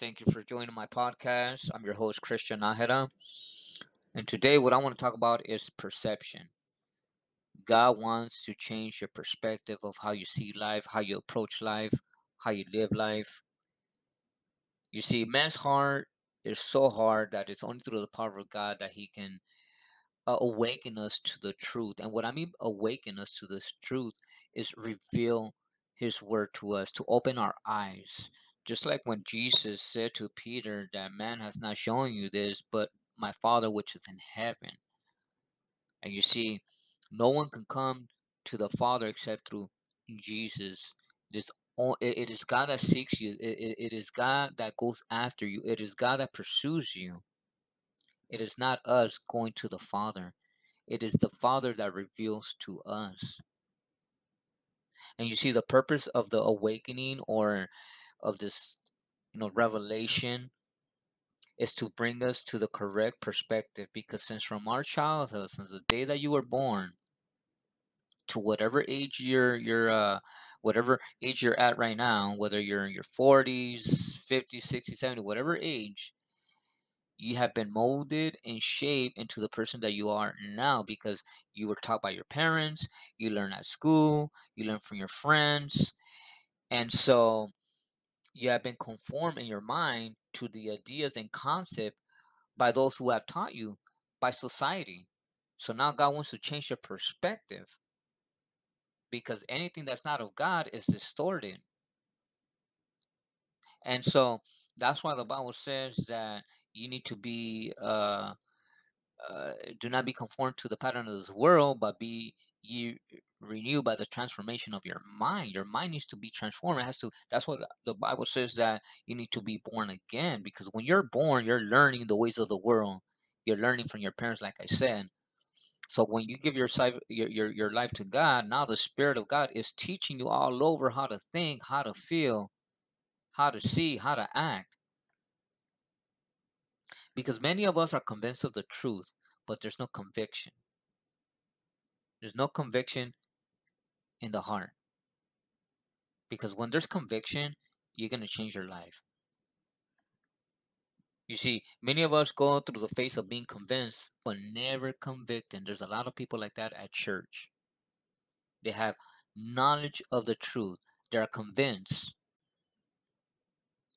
Thank you for joining my podcast. I'm your host, Christian Nahera. And today, what I want to talk about is perception. God wants to change your perspective of how you see life, how you approach life, how you live life. You see, man's heart is so hard that it's only through the power of God that He can uh, awaken us to the truth. And what I mean, awaken us to this truth, is reveal His word to us, to open our eyes. Just like when Jesus said to Peter that man has not shown you this, but my Father which is in heaven. And you see, no one can come to the Father except through Jesus. This it is God that seeks you. It, it is God that goes after you. It is God that pursues you. It is not us going to the Father. It is the Father that reveals to us. And you see the purpose of the awakening or of this, you know, revelation is to bring us to the correct perspective because since from our childhood, since the day that you were born, to whatever age you're you're uh whatever age you're at right now, whether you're in your 40s, 50s, 60s, 70s, whatever age, you have been molded and shaped into the person that you are now because you were taught by your parents, you learn at school, you learn from your friends. And so you have been conformed in your mind to the ideas and concept by those who have taught you by society. So now God wants to change your perspective because anything that's not of God is distorted. And so that's why the Bible says that you need to be uh, uh, do not be conformed to the pattern of this world, but be you eh, renew by the transformation of your mind. Your mind needs to be transformed. It has to. That's what the Bible says that you need to be born again. Because when you're born, you're learning the ways of the world. You're learning from your parents, like I said. So when you give your, your your your life to God, now the Spirit of God is teaching you all over how to think, how to feel, how to see, how to act. Because many of us are convinced of the truth, but there's no conviction. There's no conviction in the heart. Because when there's conviction, you're going to change your life. You see, many of us go through the phase of being convinced, but never convicted. There's a lot of people like that at church. They have knowledge of the truth. They are convinced.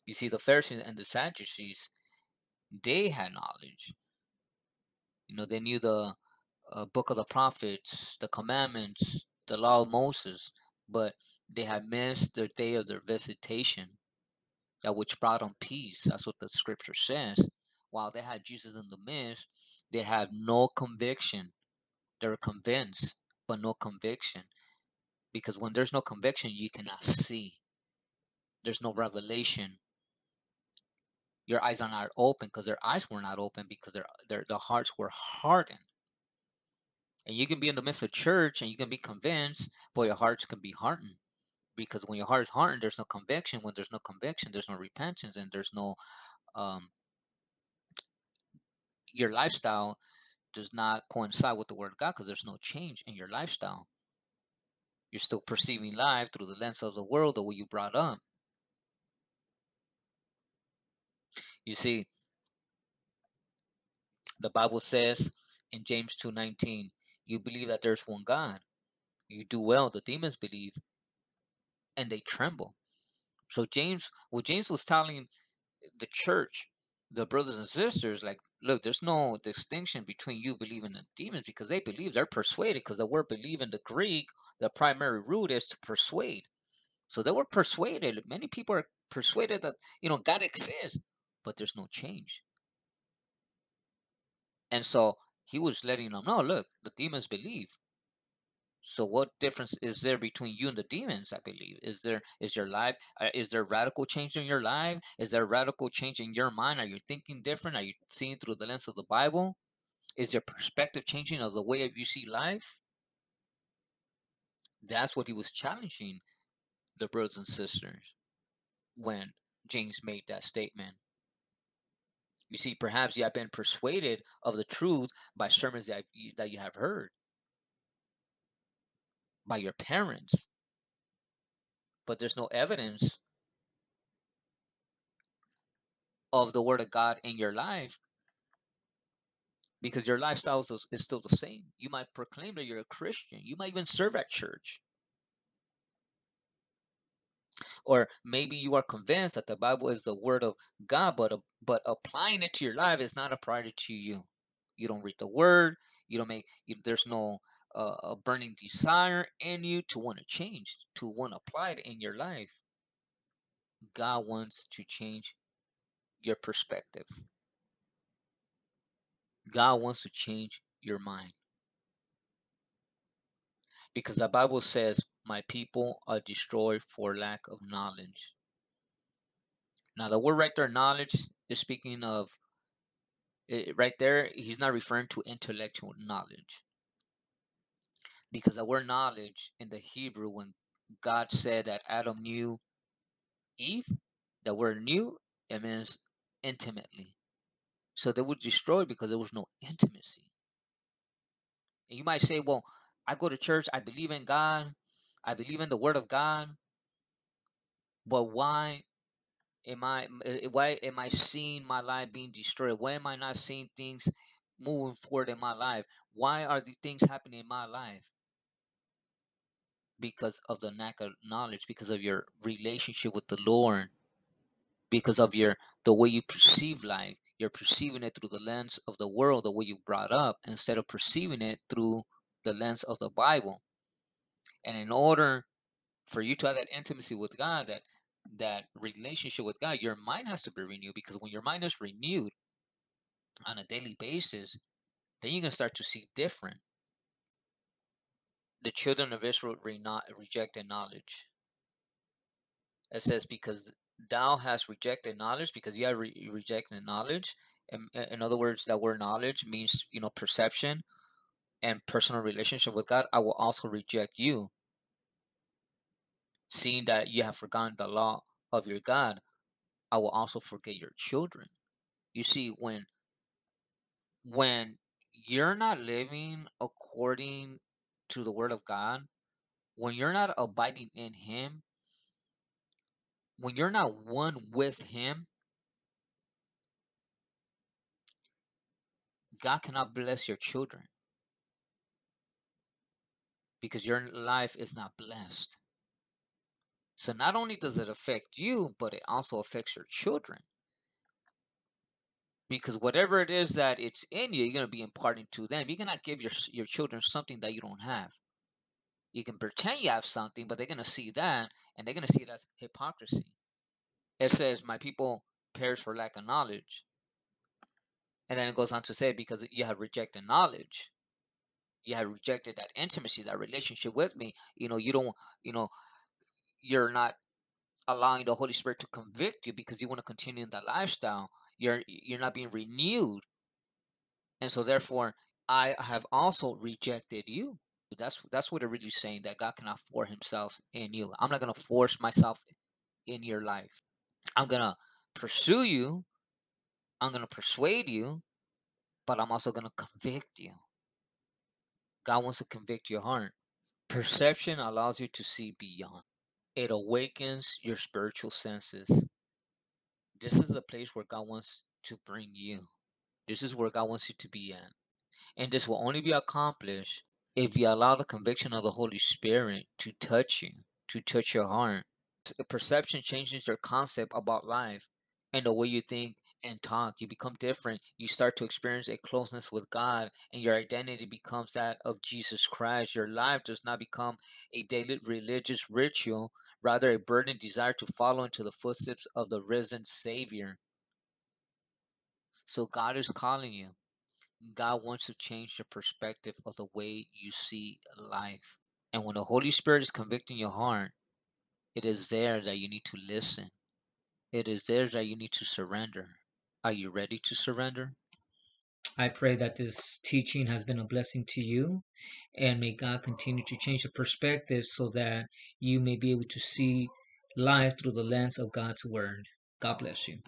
You see, the Pharisees and the Sadducees, they had knowledge. You know, they knew the uh, book of the prophets, the commandments, the law of Moses, but they had missed the day of their visitation, that which brought them peace. That's what the scripture says. While they had Jesus in the midst, they had no conviction. They were convinced, but no conviction. Because when there's no conviction, you cannot see. There's no revelation. Your eyes are not open because their eyes were not open because their their, their hearts were hardened. And you can be in the midst of church and you can be convinced, but your hearts can be hardened. Because when your heart is hardened, there's no conviction. When there's no conviction, there's no repentance and there's no um your lifestyle does not coincide with the word of God because there's no change in your lifestyle. You're still perceiving life through the lens of the world, the way you brought up. You see, the Bible says in James 2:19, you believe that there's one God. You do well. The demons believe and they tremble. So James, what James was telling eh, the church, the brothers and sisters, like, look, there's no distinction between you believing in demons because they believe they're persuaded. Because the word believe in the Greek, the primary root is to persuade. So they were persuaded. Many people are persuaded that you know God exists, but there's no change. And so he was letting them know, look, the demons believe. So what difference is there between you and the demons? I believe is there is your life uh, is there radical change in your life? Is there radical change in your mind? Are you thinking different? Are you seeing through the lens of the Bible? Is your perspective changing of the way you see life? That's what he was challenging the brothers and sisters when James made that statement. You see, perhaps you have been persuaded of the truth by sermons that you, that you have heard by your parents, but there's no evidence of the word of God in your life because your lifestyle is, is still the same. You might proclaim that you're a Christian. You might even serve at church. Or maybe you are convinced that the Bible is the word of God, but uh, but applying it to your life is not a priority to you. You don't read the word. You don't make. You, there's no uh, a burning desire in you to want to change, to want to apply it in your life. God wants to change your perspective. God wants to change your mind. Because the Bible says, My people are destroyed for lack of knowledge. Now, the word right there, knowledge, is speaking of, it, right there, he's not referring to intellectual knowledge. Because the word knowledge in the Hebrew, when God said that Adam knew Eve, the word knew, it means intimately. So they were destroyed because there was no intimacy. And you might say, well, I go to church, I believe in God, I believe in the word of God, but why am I eh, why am I seeing my life being destroyed? Why am I not seeing things moving forward in my life? Why are the things happening in my life? Because of the lack of knowledge, because of your relationship with the Lord, because of your the way you perceive life. You're perceiving it through the lens of the world, the way you brought up, instead of perceiving it through the lens of the Bible. And in order for you to have that intimacy with God, that that relationship with God, your mind has to be renewed because when your mind is renewed on a daily basis, then you're gonna start to see different. The children of Israel re- not rejected knowledge. It says because thou hast rejected knowledge, because you have re- rejected knowledge. In, in other words, that word knowledge means you know perception and personal relationship with God. I will also reject you seeing that you have forgotten the law of your God, I will also forget your children. You see, when when you're not living according to the word of God, when you're not abiding in him, when you're not one with him, God cannot bless your children because your life is not blessed. So not only does it affect you, but it also affects your children. because whatever it is that it's in you, you're gonna be imparting to them. You cannot give your your children something that you don't have. You can pretend you have something, but they're gonna see that, and they're gonna see it as hypocrisy. It says, "My people perish for lack of knowledge," and then it goes on to say, "Because you have rejected knowledge, you have rejected that intimacy, that relationship with me. You know, you don't, you know, you're not allowing the Holy Spirit to convict you because you want to continue in that lifestyle. You're you're not being renewed and so therefore I have also rejected you. That's that's what it really saying that God cannot force Himself in you. I'm not gonna force myself in your life. I'm gonna pursue you. I'm gonna persuade you, but I'm also gonna convict you. God wants to convict your heart. Perception allows you to see beyond. It awakens your spiritual senses. This is the place where God wants to bring you. This is where God wants you to be at. And this will only be accomplished if you allow the conviction of the Holy Spirit to touch you, to touch your heart. Perception changes your concept about life and the way you think and talk. You become different. You start to experience a closeness with God, and your identity becomes that of Jesus Christ. Your life does not become a daily religious ritual, rather, a burning desire to follow into the footsteps of the risen Savior. So, God is calling you. God wants to change the perspective of the way you see life. And when the Holy Spirit is convicting your heart, it is there that you need to listen. It is there that you need to surrender. Are you ready to surrender? I pray that this teaching has been a blessing to you, and may God continue to change the perspective so that you may be able to see life through the lens of God's Word. God bless you.